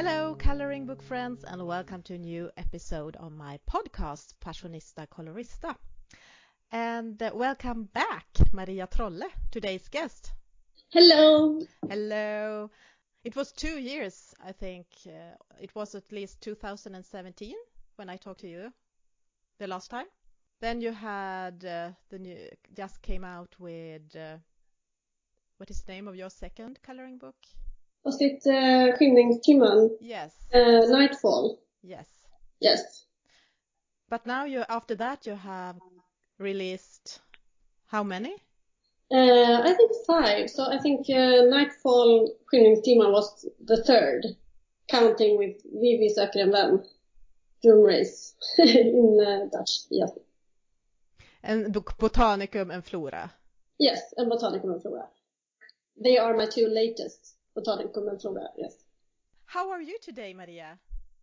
Hello, coloring book friends, and welcome to a new episode of my podcast, Passionista Colorista. And uh, welcome back, Maria Trolle, today's guest. Hello. Hello. It was two years, I think. Uh, it was at least 2017 when I talked to you the last time. Then you had uh, the new, just came out with, uh, what is the name of your second coloring book? It uh, Skymningstimmen? Yes. Uh, Nightfall? Yes. Yes. But now you, after that, you have released how many? Uh, I think five. So I think uh, Nightfall Skymningstimmen was the third, counting with Vivi söker en vän, Drum Race in uh, Dutch. Yes. And Botanicum and Flora. Yes, and Botanicum and Flora. They are my two latest Botanicum and Flora. Yes. How are you today, Maria?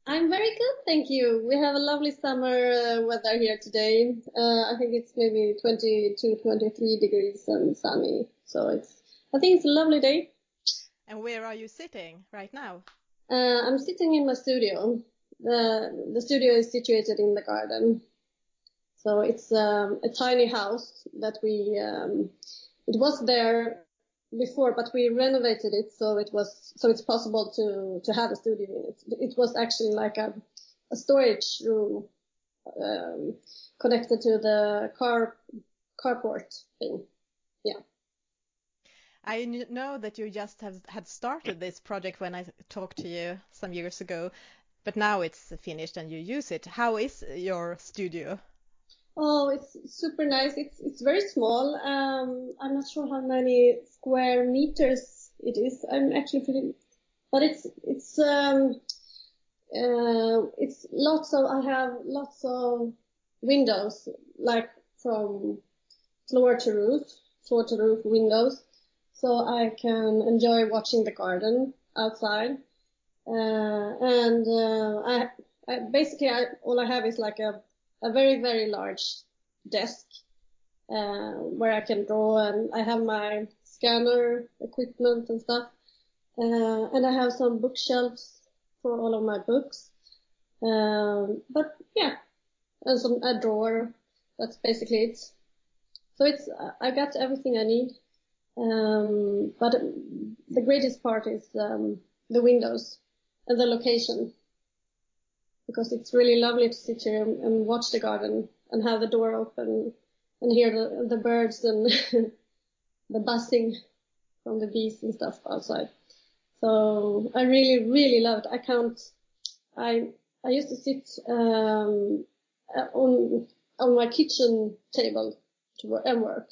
I'm very good, thank you. We have a lovely summer uh, weather here today. Uh, I think it's maybe 22, 23 degrees and sunny. So it's, I think it's a lovely day. And where are you sitting right now? Uh, I'm sitting in my studio. The, the studio is situated in the garden. So it's um, a tiny house that we, um, it was there before, but we renovated it so it was so it's possible to to have a studio in it. It was actually like a a storage room um, connected to the car carport thing. Yeah. I know that you just have had started this project when I talked to you some years ago, but now it's finished and you use it. How is your studio? Oh, it's super nice. It's it's very small. Um, I'm not sure how many square meters it is. I'm actually pretty, but it's it's um uh it's lots of I have lots of windows like from floor to roof, floor to roof windows, so I can enjoy watching the garden outside. Uh, and uh, I, I basically I, all I have is like a a very, very large desk uh, where I can draw and I have my scanner equipment and stuff. Uh, and I have some bookshelves for all of my books. Um, but yeah, and some a drawer. That's basically it. So it's I got everything I need. Um, but the greatest part is um, the windows and the location because it's really lovely to sit here and watch the garden and have the door open and hear the, the birds and the buzzing from the bees and stuff outside. So I really, really love it. I can't, I, I used to sit, um, on, on my kitchen table to work, and work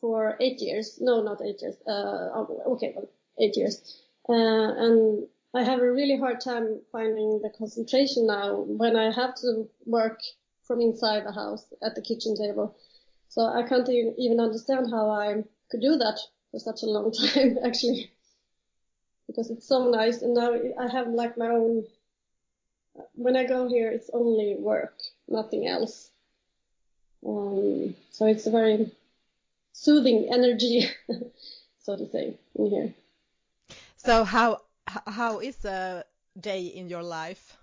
for eight years. No, not eight years. Uh, okay, well, eight years. Uh, and I have a really hard time finding the concentration now when I have to work from inside the house at the kitchen table. So I can't even understand how I could do that for such a long time, actually, because it's so nice. And now I have like my own. When I go here, it's only work, nothing else. Um, so it's a very soothing energy, so to say, in here. So how how is a day in your life?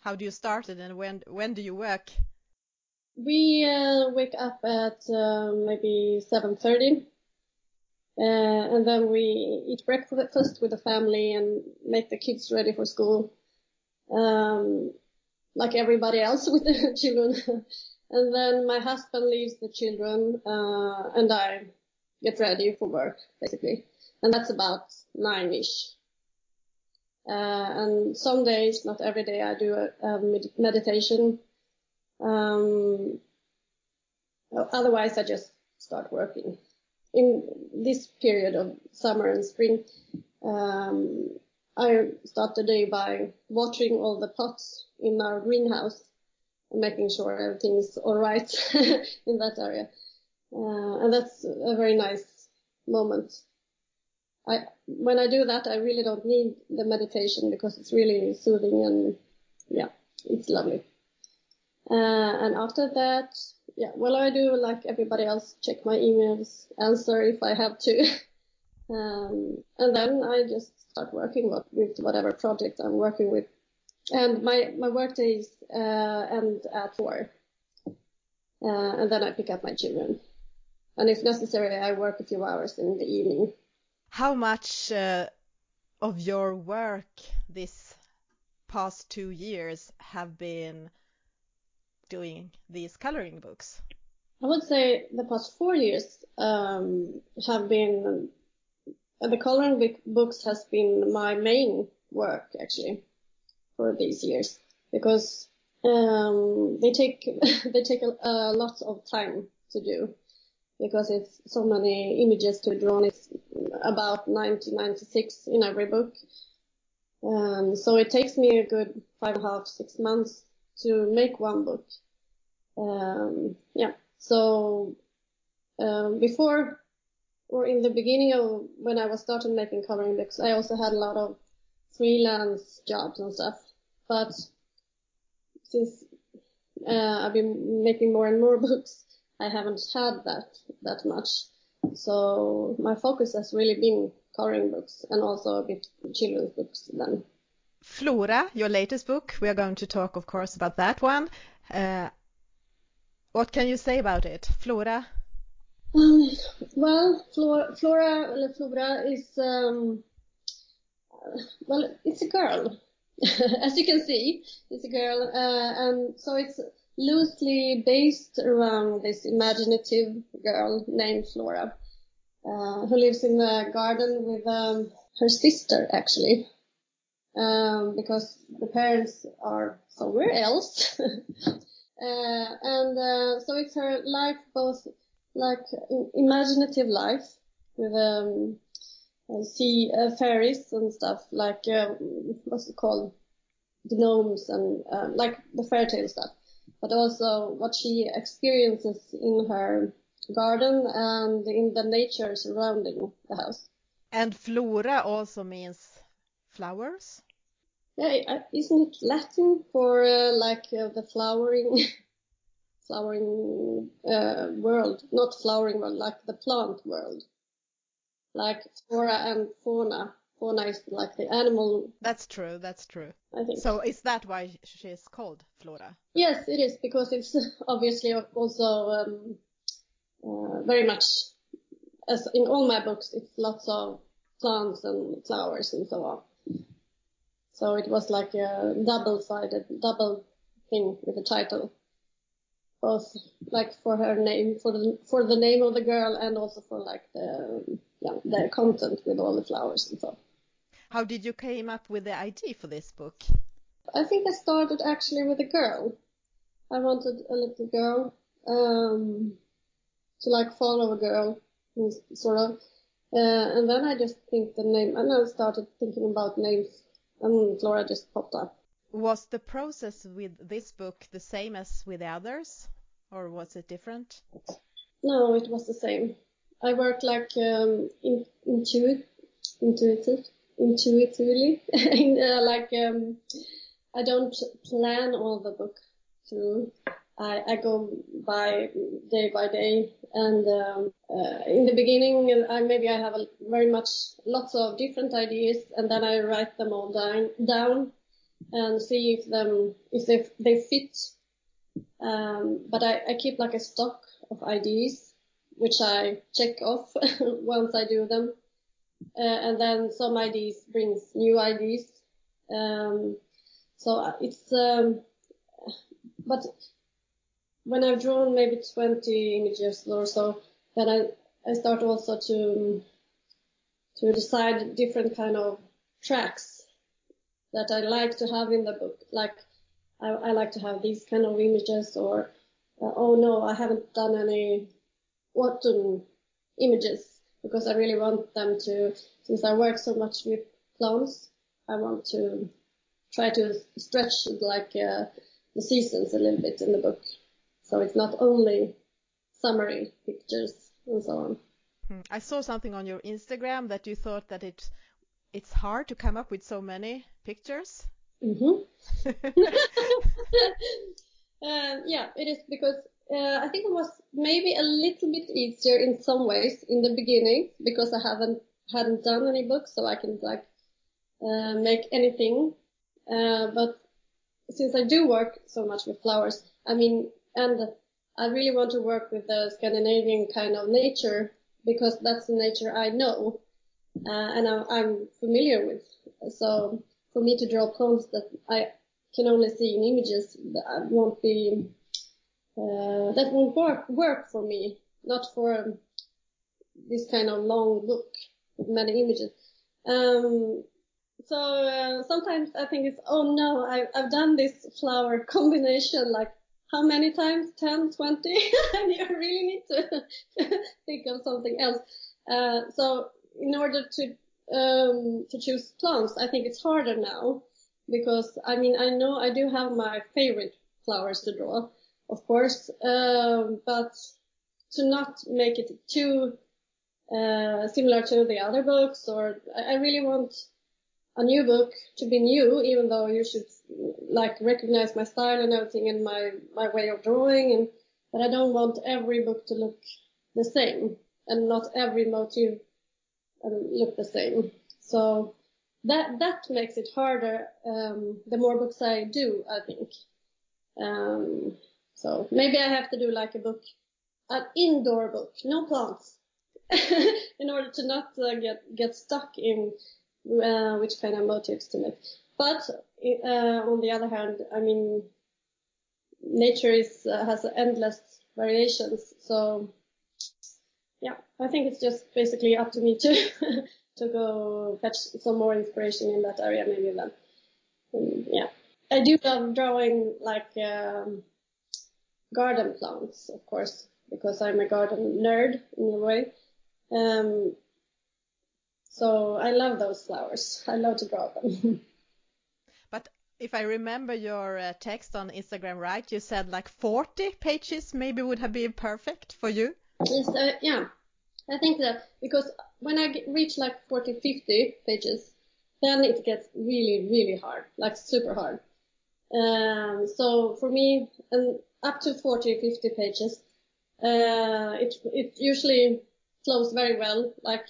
How do you start it and when when do you work? We uh, wake up at uh, maybe 7:30, uh, and then we eat breakfast with the family and make the kids ready for school, um, like everybody else with the children. and then my husband leaves the children, uh, and I get ready for work basically, and that's about nine-ish. Uh, and some days, not every day, I do a, a med- meditation. Um, otherwise, I just start working. In this period of summer and spring, um, I start the day by watering all the pots in our greenhouse and making sure everything's all right in that area. Uh, and that's a very nice moment I, when I do that, I really don't need the meditation because it's really soothing and yeah, it's lovely. Uh, and after that, yeah, well, I do like everybody else, check my emails, answer if I have to. um, and then I just start working with whatever project I'm working with. And my, my work days uh, end at four. Uh, and then I pick up my children. And if necessary, I work a few hours in the evening. How much uh, of your work this past two years have been doing these coloring books? I would say the past four years um, have been the coloring books has been my main work actually for these years because um, they take they take a, a, lot of time to do because it's so many images to draw. It's about 90, 96 in every book. Um, so it takes me a good five and a half, six months to make one book. Um, yeah. So um, before or in the beginning of when I was starting making coloring books, I also had a lot of freelance jobs and stuff. But since uh, I've been making more and more books, I haven't had that that much. So my focus has really been coloring books and also a bit children's books then. Flora, your latest book, we are going to talk, of course, about that one. Uh, what can you say about it, Flora? Um, well, Flora, Flora, Flora is um, well, it's a girl, as you can see, it's a girl, uh, and so it's loosely based around this imaginative girl named Flora, uh, who lives in the garden with um, her sister, actually, um, because the parents are somewhere else. uh, and uh, so it's her life, both like imaginative life with um, sea uh, fairies and stuff, like um, what's it called, gnomes and uh, like the fairy tale stuff but also what she experiences in her garden and in the nature surrounding the house. And flora also means flowers? Yeah, isn't it Latin for uh, like uh, the flowering, flowering uh, world? Not flowering world, like the plant world, like flora and fauna fauna is like the animal. That's true. That's true. I think. So is that why she is called Flora? Yes, it is because it's obviously also um, uh, very much as in all my books. It's lots of plants and flowers and so on. So it was like a double-sided, double thing with the title, both like for her name, for the for the name of the girl, and also for like the yeah the content with all the flowers and so. How did you came up with the idea for this book? I think I started actually with a girl. I wanted a little girl um, to like follow a girl, sort of. Uh, and then I just think the name, and I started thinking about names, and Flora just popped up. Was the process with this book the same as with the others, or was it different? No, it was the same. I worked like um, in, intuitive, intuitive intuitively. uh, like um, I don't plan all the book through. I, I go by day by day, and um, uh, in the beginning, I maybe I have a, very much lots of different ideas, and then I write them all down down and see if them if they they fit. Um, but I, I keep like a stock of ideas, which I check off once I do them. Uh, and then some ideas brings new ideas. Um, so it's, um, but when I've drawn maybe 20 images or so, then I, I start also to, to decide different kind of tracks that I like to have in the book. Like I, I like to have these kind of images or, uh, oh no, I haven't done any autumn images because I really want them to, since I work so much with clones, I want to try to stretch like uh, the seasons a little bit in the book. So it's not only summery pictures and so on. Hmm. I saw something on your Instagram that you thought that it it's hard to come up with so many pictures. Mm-hmm. uh, yeah, it is because uh, I think it was maybe a little bit easier in some ways in the beginning because I haven't hadn't done any books, so I can like uh, make anything. Uh, but since I do work so much with flowers, I mean, and I really want to work with the Scandinavian kind of nature because that's the nature I know uh, and I'm, I'm familiar with. So for me to draw plants that I can only see in images, that won't be uh, that won't work work for me. Not for this kind of long book with many images. Um, so uh, sometimes I think it's oh no, I, I've done this flower combination like how many times? 10, 20? and you really need to think of something else. Uh, so in order to um, to choose plants, I think it's harder now because I mean I know I do have my favorite flowers to draw, of course, um, but to not make it too uh, similar to the other books, or I really want a new book to be new, even though you should like recognize my style and everything and my my way of drawing, and but I don't want every book to look the same and not every motif um, look the same. So that that makes it harder. Um, the more books I do, I think. Um, so maybe I have to do like a book, an indoor book, no plants, in order to not uh, get get stuck in uh, which kind of motifs to make. But uh, on the other hand, I mean, nature is uh, has endless variations. So yeah, I think it's just basically up to me to to go fetch some more inspiration in that area maybe then. Um, yeah, I do love drawing like um, garden plants, of course, because I'm a garden nerd in a way. Um, so I love those flowers. I love to draw them. but if I remember your uh, text on Instagram right, you said like 40 pages maybe would have been perfect for you. Yes, uh, yeah. I think that because when I reach like 40, 50 pages, then it gets really, really hard, like super hard. Um, so for me, and up to 40, 50 pages, uh, it, it usually flows very well. Like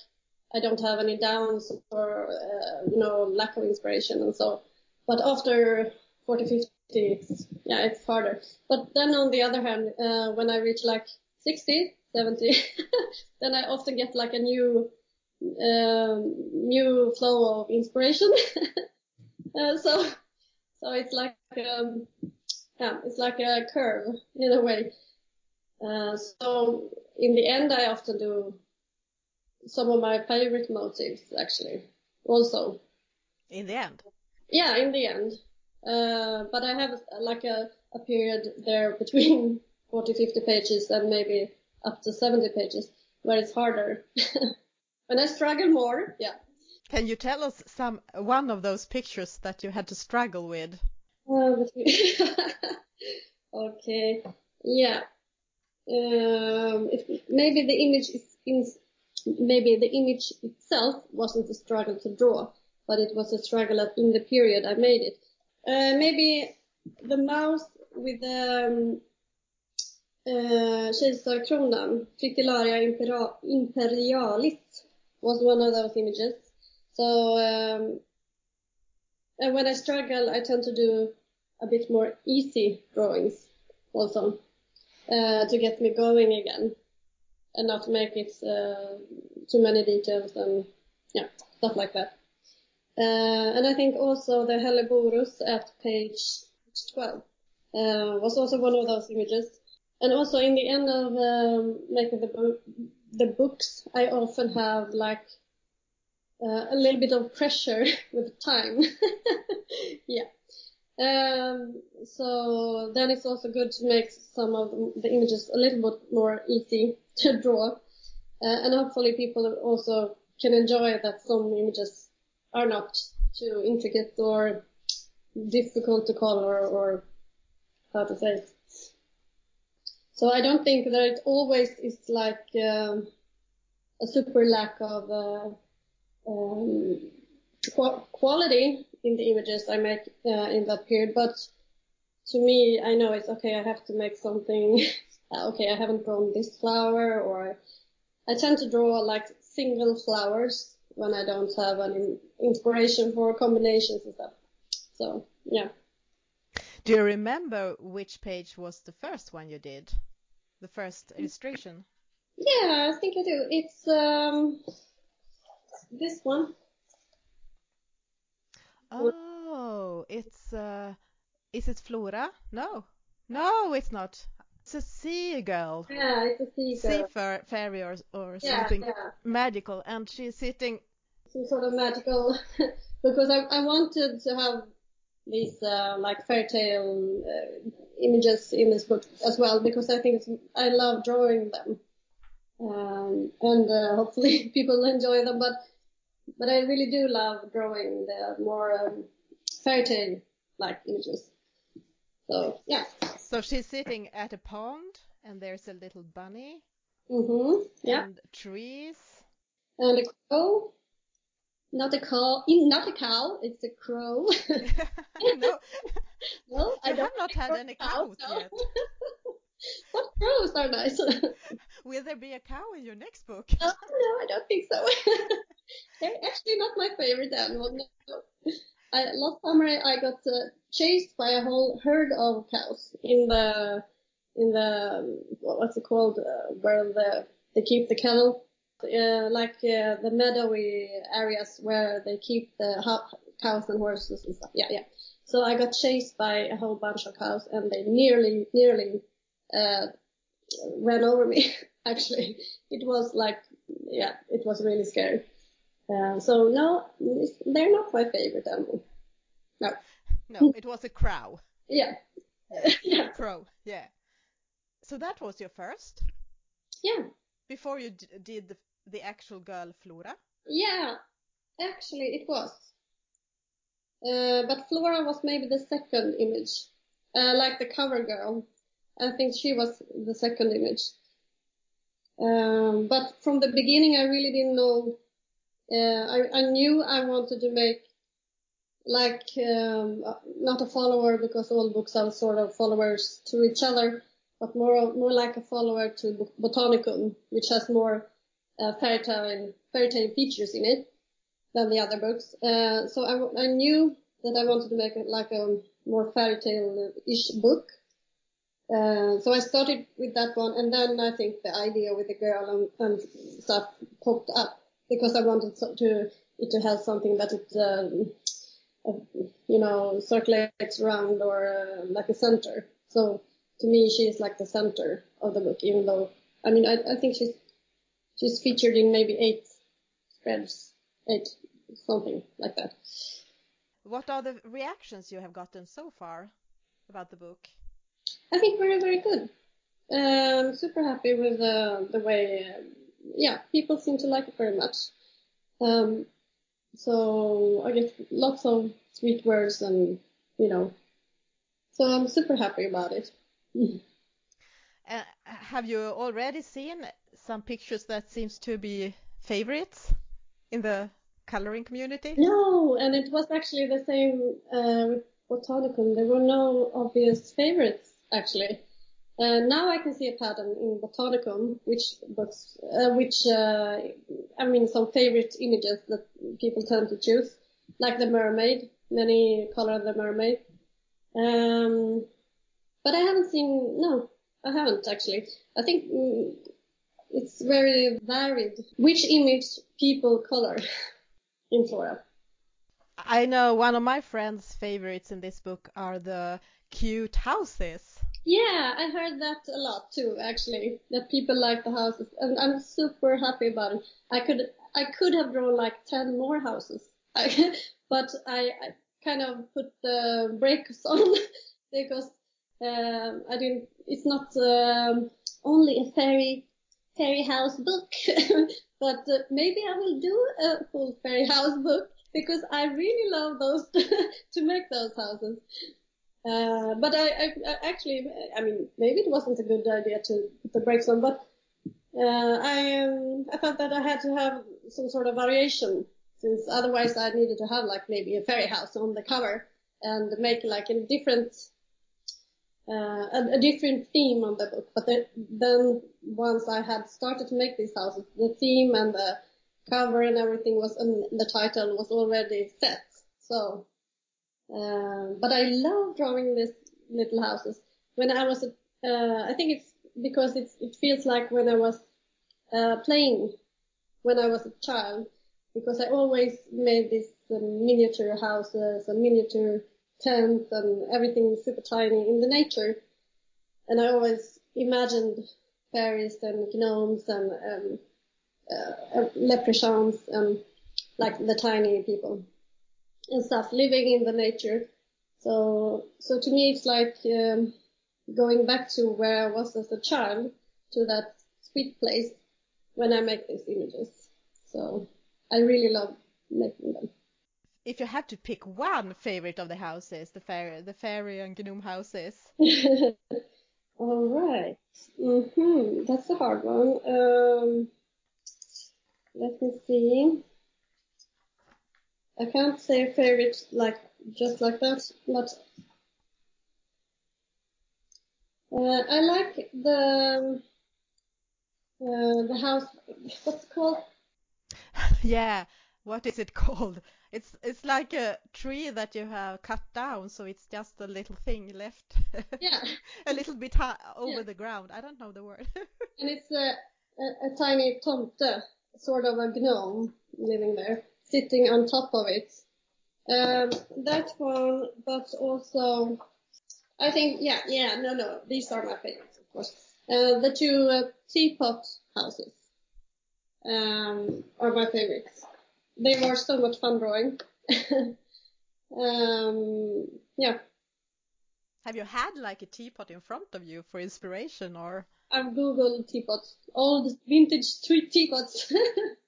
I don't have any downs or, uh, you know, lack of inspiration and so. But after 40, 50, it's, yeah, it's harder. But then on the other hand, uh, when I reach like 60, 70, then I often get like a new, um, new flow of inspiration. uh, so, so it's like, um, yeah, it's like a curve in a way. Uh, so in the end, I often do some of my favorite motifs actually also. In the end? Yeah, in the end. Uh, but I have like a, a period there between 40, 50 pages and maybe up to 70 pages where it's harder. and I struggle more, yeah. Can you tell us some one of those pictures that you had to struggle with? Okay, yeah. Um, maybe the image is in, maybe the image itself wasn't a struggle to draw, but it was a struggle in the period I made it. Uh, maybe the mouse with the um, uh, Fritillaria imperialis, was one of those images. So um, and when I struggle, I tend to do a bit more easy drawings also uh, to get me going again and not make it uh, too many details and yeah, stuff like that. Uh, and I think also the Helleborus at page 12 uh, was also one of those images. And also in the end of um, making the, book, the books, I often have like uh, a little bit of pressure with time. yeah. Um, so then it's also good to make some of the images a little bit more easy to draw. Uh, and hopefully people also can enjoy that some images are not too intricate or difficult to color or how to say it. So I don't think that it always is like um, a super lack of uh, quality in the images I make uh, in that period, but to me, I know it's okay. I have to make something. Uh, okay, I haven't drawn this flower, or I tend to draw like single flowers when I don't have any inspiration for combinations and stuff. So yeah. Do you remember which page was the first one you did? The first illustration? Yeah, I think I do. It's um this one. Oh, it's uh is it Flora? No. No, it's not. It's a sea seagull. Yeah, it's a seagull. Sea fairy or, or Yeah, something yeah. magical and she's sitting Some sort of magical, because I, I wanted to have these uh, like fairy tale uh, images in this book as well because I think it's, I love drawing them, um, and uh, hopefully people enjoy them. But but I really do love drawing the more um, fairy tale like images. So yeah. so she's sitting at a pond and there's a little bunny Mhm. Yeah. and trees. And a crow. Not a cow. Not a cow. It's a crow. no, no, I have not had any cows, no. yet. but crows are nice. Will there be a cow in your next book? Oh, no, I don't think so. They're actually not my favorite animal. No. I, last summer I got uh, chased by a whole herd of cows in the in the um, what- what's it called uh, where the they keep the cattle, uh, like uh, the meadowy areas where they keep the ho- cows and horses and stuff. Yeah, yeah. So I got chased by a whole bunch of cows and they nearly nearly uh, ran over me. Actually, it was like yeah, it was really scary. Uh, so no, they're not my favorite animal. No. No, it was a crow. Yeah. yeah. Crow, yeah. So that was your first Yeah. before you d- did the, the actual girl Flora. Yeah. Actually, it was. Uh, but Flora was maybe the second image. Uh, like the cover girl. I think she was the second image. Um, but from the beginning, I really didn't know. Uh, I, I knew I wanted to make like um, uh, not a follower because all books are sort of followers to each other, but more more like a follower to Bot- Botanicum, which has more uh, fairy tale fairy tale features in it than the other books. Uh, so I knew that I wanted to make it like a more fairy tale-ish book. Uh, so I started with that one, and then I think the idea with the girl and, and stuff popped up because I wanted to it to have something that it, um, you know, circulates around or uh, like a center. So to me, she is like the center of the book, even though I mean I, I think she's she's featured in maybe eight spreads, eight something like that. What are the reactions you have gotten so far about the book? I think very, very good. Um, super happy with uh, the way, uh, yeah, people seem to like it very much. Um, so I get lots of sweet words and, you know, so I'm super happy about it. Uh, have you already seen some pictures that seems to be favorites in the coloring community? No, and it was actually the same uh, with Botanicum. There were no obvious favorites, actually. Uh, now I can see a pattern in Botanicum, which books, uh, which uh, I mean, some favorite images that people tend to choose, like the mermaid. Many color the mermaid. Um, but I haven't seen. No, I haven't actually. I think mm, it's very varied which image people color in Flora. I know one of my friends' favorites in this book are the cute houses. Yeah, I heard that a lot too, actually, that people like the houses, and I'm super happy about it. I could, I could have drawn like 10 more houses, but I, I kind of put the brakes on because um, I didn't, it's not um, only a fairy, fairy house book, but uh, maybe I will do a full fairy house book because I really love those, to make those houses. Uh, but I, I, I actually, I mean, maybe it wasn't a good idea to put the brakes on, but uh, I, um, I felt that I had to have some sort of variation, since otherwise I needed to have like maybe a fairy house on the cover and make like a different, uh, a, a different theme on the book. But then, once I had started to make these houses, the theme and the cover and everything was, and the title was already set. So, uh, but I love drawing these little houses. When I was, uh, I think it's because it's, it feels like when I was uh, playing when I was a child, because I always made these um, miniature houses and miniature tents and everything super tiny in the nature. And I always imagined fairies and gnomes and um, uh, leprechauns and like the tiny people and stuff living in the nature. So, so to me, it's like um, going back to where I was as a child, to that sweet place when I make these images. So I really love making them. If you had to pick one favorite of the houses, the fairy, the fairy and gnome houses. All right. Mm-hmm. That's a hard one. Um, let me see. I can't say a favorite like just like that, but uh, I like the uh, the house. What's it called? yeah, what is it called? It's it's like a tree that you have cut down, so it's just a little thing left. Yeah. a little bit high over Yeah. the ground. I don't know the word. and it's a, a, a tiny tomte, sort of a gnome living there, sitting on top of it. Um, that one, but also, I think, yeah, yeah, no, no, these are my favorites, of course. Uh, the two uh, teapot houses um, are my favorites. They were so much fun drawing. um, yeah, have you had like a teapot in front of you for inspiration or I've googled teapots, old vintage tea- teapots.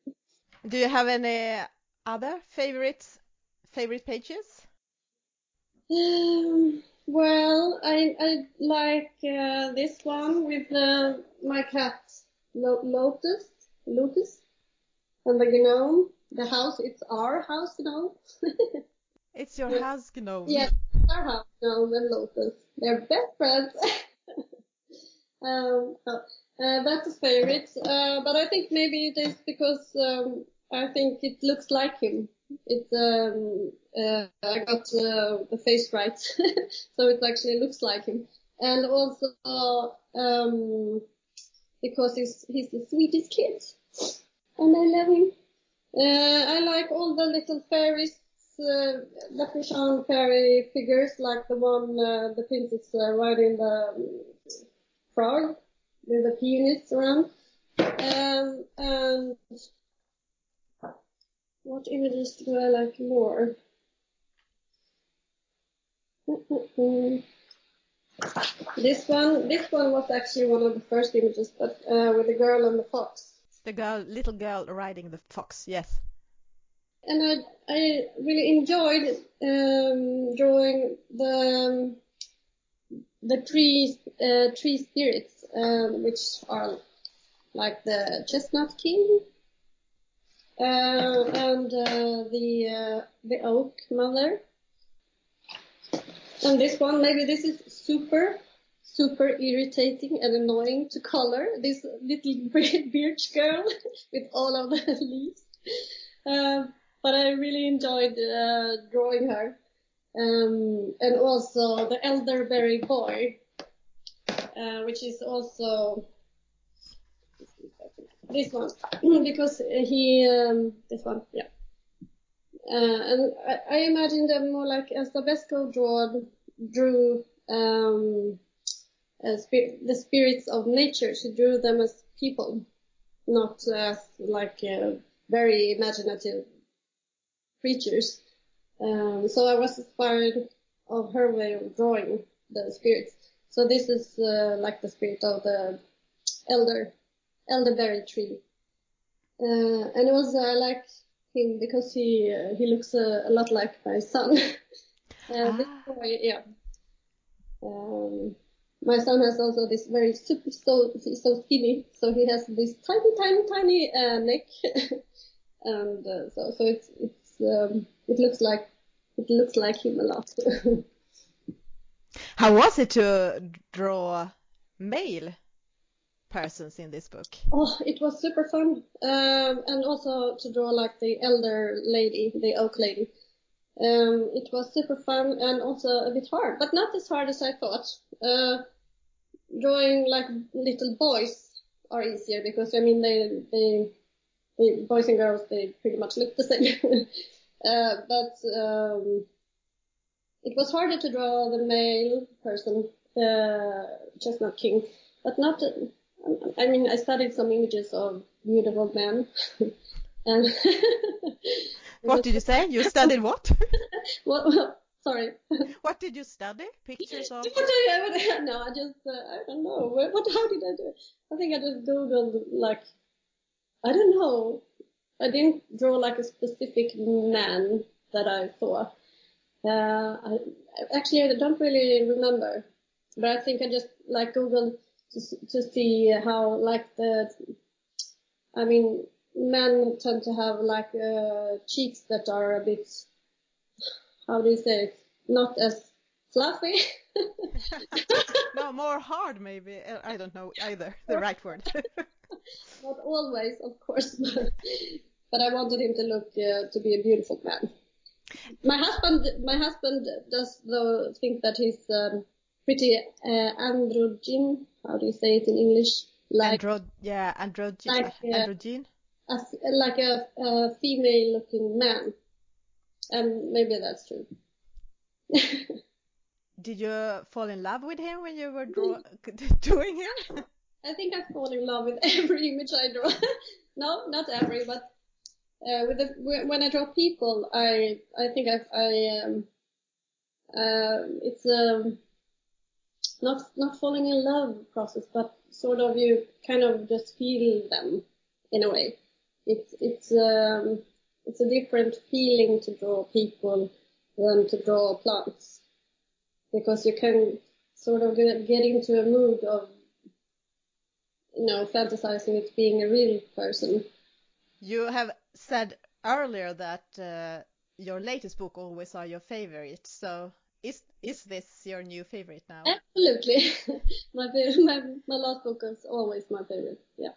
do you have any other favorite favorite pages? Um, well, I I like uh, this one with uh, my cat Lo- Lotus, Lotus, and the gnome. The house, it's our house, gnome. It's your Yeah. house gnome. yeah, our house, gnome and Lotus. They're best friends. um, oh, uh, that's a favorite. Uh, but I think maybe it is because um, I think it looks like him. It um, uh, I got uh, the face right, so it actually looks like him. And also um, because he's he's the sweetest kid, and I love him. Uh, I like all the little fairies, uh, leprechaun fairy figures, like the one uh, the princess uh, riding the um, frog with the peonies around. Um, and what images do I like more? This one, this one was actually one of the first images, but uh, with the girl and the fox. The girl, little girl riding the fox. Yes. And I, I really enjoyed um, drawing the the tree uh, tree spirits, um, which are like the chestnut king and uh, the uh, the oak mother. And this one, maybe this is super, super irritating and annoying to color. This little birch girl with all of the leaves. Um, but I really enjoyed uh, drawing her. Um, and also the elderberry boy, uh, which is also this one because he um, this one yeah uh, and I, I imagine them more like as Elsa Beskow drew drew um, uh, spir- the spirits of nature. She drew them as people, not as like uh, very imaginative creatures. Um, so I was inspired of her way of drawing the spirits. So this is uh, like the spirit of the elder elderberry tree. Uh, and also I like him because he uh, he looks uh, a lot like my son. uh, this Ah. boy, yeah. Um, my son has also this very super so he's so skinny, so he has this tiny, tiny, tiny uh, neck, and uh, so so it's it's um, it looks like it looks like him a lot. How was it to draw male persons in this book? Oh, it was super fun. Um, and also to draw like the elder lady, the oak lady. Um, it was super fun and also a bit hard, but not as hard as I thought. Uh, drawing like little boys are easier because I mean they they, they boys and girls they pretty much look the same. uh, but um, it was harder to draw the male person, the chestnut king, but not. I mean, I studied some images of beautiful men, and what did you say? You studied what? well, sorry. What did you study? Pictures of? no, I just uh, I don't know. What, what? How did I do? it? I think I just googled like I don't know. I didn't draw like a specific man that I saw. Uh, I actually I don't really remember, but I think I just like googled to to see how like the. I mean, men tend to have like uh, cheeks that are a bit, how do you say it, not as fluffy. no, more hard maybe. Uh, I don't know either the right word. not always, of course, but, but I wanted him to look uh, to be a beautiful man. My husband, my husband does though think that he's um, pretty uh, androgyn. How do you say it in English? Like, Andro, yeah, androgyn. Like, uh, androgyn as like a, a female looking man. And maybe that's true. Did you fall in love with him when you were draw- doing him? I think I fall in love with every image I draw. no, not every, but uh, with the, when I draw people, I I think I I um, uh, it's um not not falling in love process, but sort of you kind of just feel them in a way it's it's um, it's a different feeling to draw people than to draw plants because you can sort of get, into a mood of you know fantasizing it being a real person. You have said earlier that uh, your latest book always are your favorite. So is is this your new favorite now? Absolutely, my, my my last book is always my favorite. Yeah.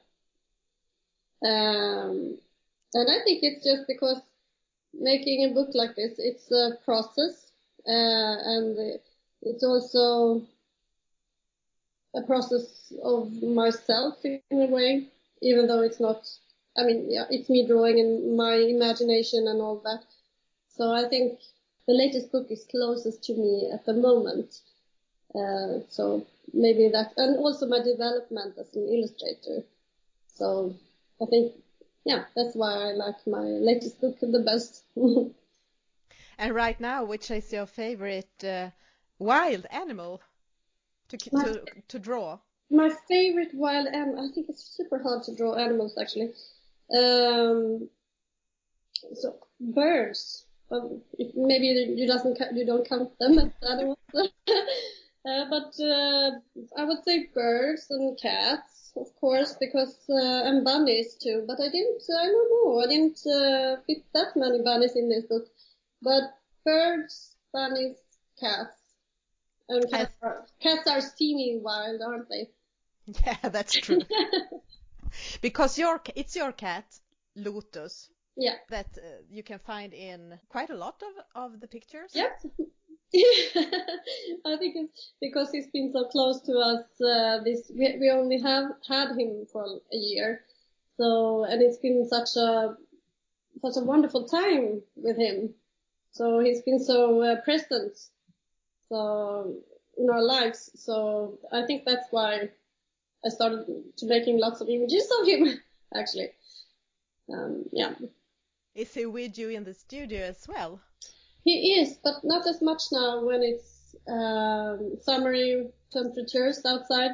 Um, and I think it's just because making a book like this, it's a process, uh, and it's also a process of myself in a way, even though it's not, I mean, yeah, it's me drawing and my imagination and all that. So I think the latest book is closest to me at the moment. Uh, so maybe that, and also my development as an illustrator. So I think, yeah, that's why I like my latest book the best. and right now, which is your favorite uh, wild animal to, my, to, to draw? My favorite wild animal, I think it's super hard to draw animals actually. Um, so birds, well, maybe you doesn't you don't count them as animals, uh, but uh, I would say birds and cats of course, because uh, and bunnies too. But I didn't. I don't know. I didn't uh, fit that many bunnies in this book. But birds, bunnies, cats, and cats are, cats are wild, aren't they? Yeah, that's true. because your it's your cat, Lotus. Yeah. That uh, you can find in quite a lot of of the pictures. Yes. I think it's because he's been so close to us. Uh, this we, we only have had him for a year, so and it's been such a such a wonderful time with him. So he's been so uh, present, so in our lives. So I think that's why I started to making lots of images of him. Actually, um, yeah. Is he with you in the studio as well? He is, but not as much now when it's um, summery temperatures outside.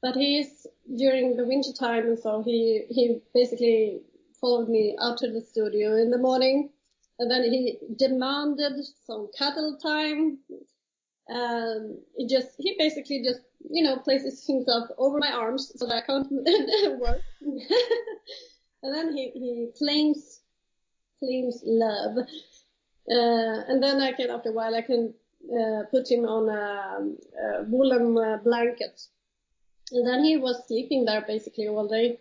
But he is during the winter time, and so he he basically followed me out to the studio in the morning, and then he demanded some cuddle time. Um, he just he basically just you know places himself over my arms so that I can't work, and then he he claims claims love. Uh, and then I can, after a while, I can uh, put him on a, a woolen uh, blanket. And then he was sleeping there basically all day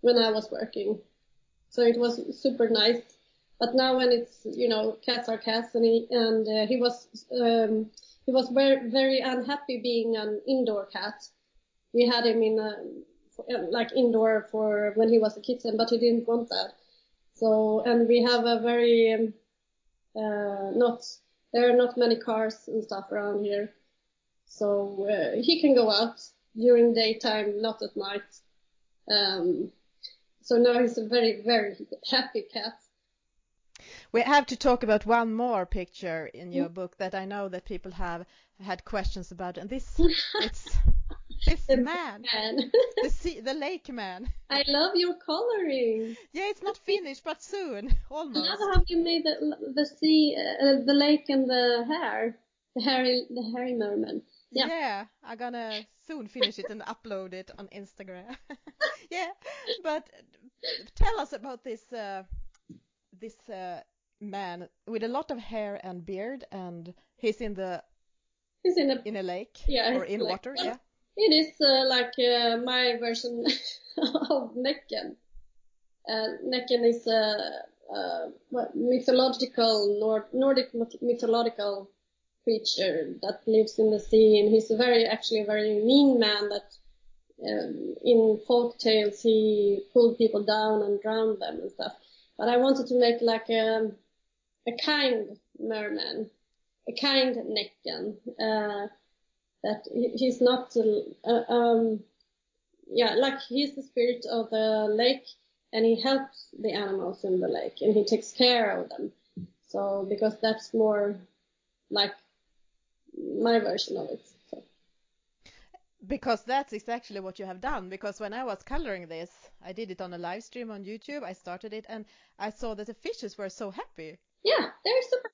when I was working. So it was super nice. But now when it's, you know, cats are cats and he, and uh, he was, um, he was very, very unhappy being an indoor cat. We had him in a, like indoor for when he was a kitten, but he didn't want that. So, and we have a very, um, uh, not, there are not many cars and stuff around here. So, uh, he can go out during daytime, not at night. Um, so now he's a very, very happy cat. We have to talk about one more picture in your book that I know that people have had questions about, and this it's The man, Man. the sea, the lake man. I love your coloring. Yeah, it's not finished, but soon, I almost. love how you made the the sea, uh, the lake, and the hair, the hairy, the hairy merman. Yeah. Yeah, I'm gonna soon finish it and upload it on Instagram. yeah, but tell us about this uh, this uh, man with a lot of hair and beard, and he's in the He's in a in a lake Yeah, or in like- water. Yeah. It is uh, like uh, my version of Necken. Uh, Necken is a, a mythological Nord, Nordic mythological creature that lives in the sea, and he's a very actually a very mean man. That um, in folk tales he pulled people down and drowned them and stuff. But I wanted to make like a a kind merman, a kind Necken. Uh, that he's not uh, um yeah like he's the spirit of the lake and he helps the animals in the lake and he takes care of them so because that's more like my version of it so. Because that is actually what you have done. Because when I was coloring this, I did it on a live stream on YouTube. I started it and I saw that the fishes were so happy. yeah they're super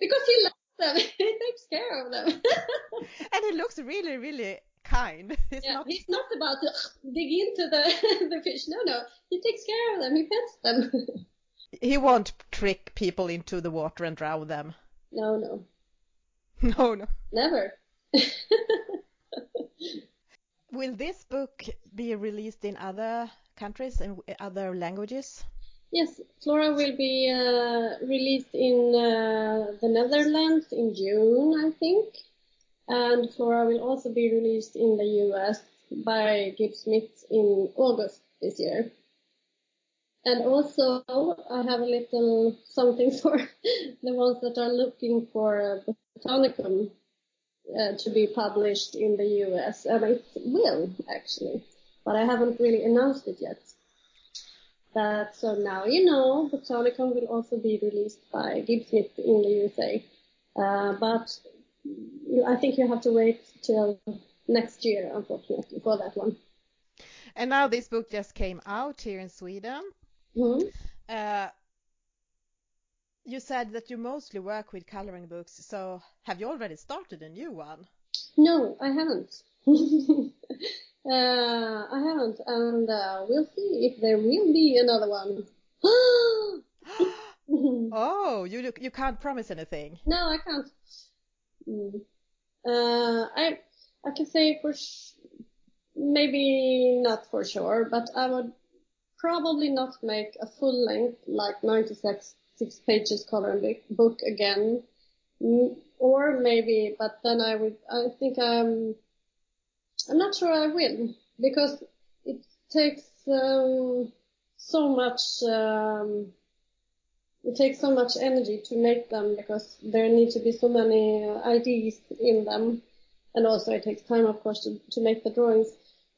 because he loves them he takes care of them And he looks really, really kind. He's yeah, not he's not about to dig into the the fish no no he takes care of them he pets them he won't trick people into the water and drown them. no no No, no. never Will this book be released in other countries and other languages? Yes, Flora will be uh, released in uh, the Netherlands in June, I think. And Flora will also be released in the US by Gibbs Smith in August this year. And also, I have a little something for the ones that are looking for uh, Botanicum uh, to be published in the US. And it will, actually. But I haven't really announced it yet. But so now you know, Botanicum will also be released by Gibbs Smith in the USA. Uh, but I think you have to wait till next year, unfortunately, for that one. And now this book just came out here in Sweden. hmm Uh, you said that you mostly work with coloring books, so have you already started a new one? No, I haven't. uh, I haven't, and uh, we'll see if there will be another one. oh, you you can't promise anything. No, I can't. Mm. Uh, I I can say for sh- maybe not for sure, but I would probably not make a full length like 96 six pages coloring book, book again. Mm, Or maybe, but then I would. I think I'm. I'm not sure I will because it takes um, so much. Um, it takes so much energy to make them because there need to be so many uh, ideas in them, and also it takes time, of course, to, to make the drawings.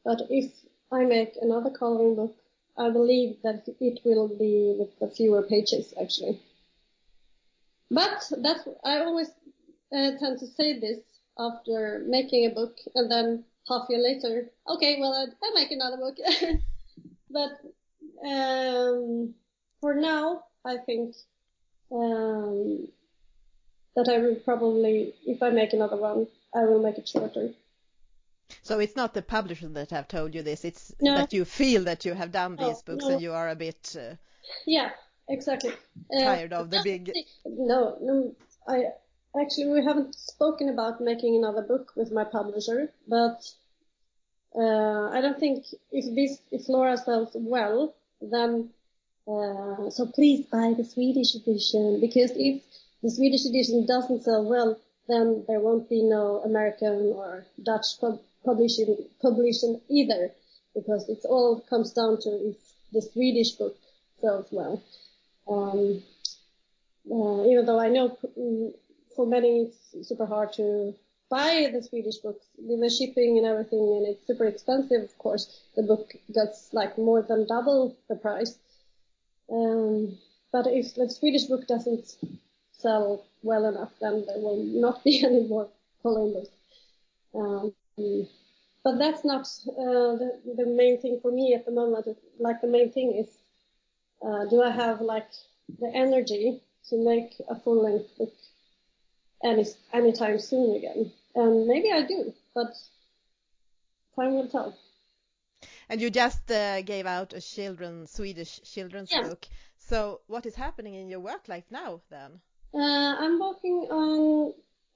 But if I make another coloring book, I believe that it will be with the fewer pages actually. But that's I always uh, tend to say this after making a book, and then half year later, okay, well I, I make another book. but um, for now, I think um, that I will probably, if I make another one, I will make it shorter. So it's not the publisher that have told you this. It's No. that you feel that you have done these No, books no. and you are a bit uh, Yeah, exactly. Uh, tired of the big. No, no, I actually we haven't spoken about making another book with my publisher, but uh, I don't think if this if Flora sells well, then uh, so please buy the Swedish edition because if the Swedish edition doesn't sell well, then there won't be no American or Dutch pub- publishing publishing either because it all comes down to if the Swedish book sells well. Um, uh, even though I know mm, for many it's super hard to buy the Swedish books with the shipping and everything, and it's super expensive. Of course, the book gets like more than double the price. Um, but if the Swedish book doesn't sell well enough, then there will not be any more Columbus. Um, but that's not uh, the, the main thing for me at the moment. Like the main thing is, uh, do I have like the energy to make a full length book any anytime soon again? And maybe I do, but time will tell. And you just uh, gave out a children's Swedish children's book. So what is happening in your work life now then? Uh, I'm working on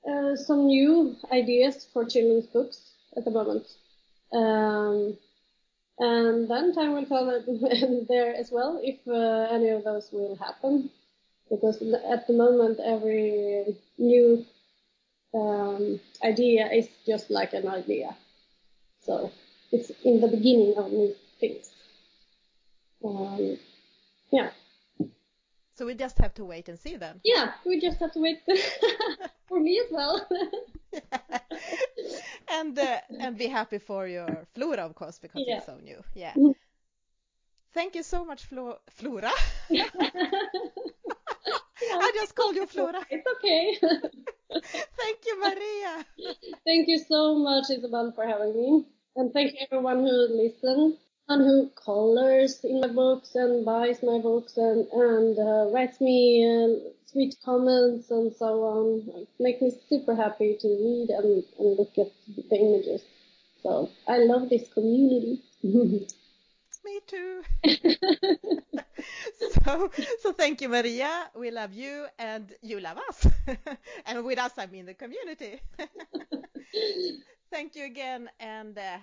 uh, some new ideas for children's books at the moment. Um, and then time will tell there as well if uh, any of those will happen. Because at the moment, every new um, idea is just like an idea. So it's in the beginning of new things. Um, yeah. So we just have to wait and see then. Yeah, we just have to wait for me as well. and uh, and be happy for your Flora, of course, because Yeah. it's so new. Yeah. Mhm. Thank you so much, Flo- Flora. I just called you Flora. It's okay. Thank you, Maria. thank you so much, Isabel, for having me. And thank you everyone who listened and who colors in my books and buys my books and, and uh, writes me uh, sweet comments and so on. It makes me super happy to read and, and look at the images. So I love this community. Me too. So, so thank you, Maria. We love you and you love us. and with us, I mean the community. thank you again and uh,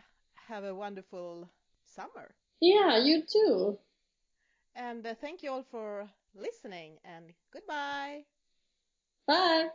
have a wonderful summer. yeah, you too. And uh, thank you all for listening and goodbye. Bye.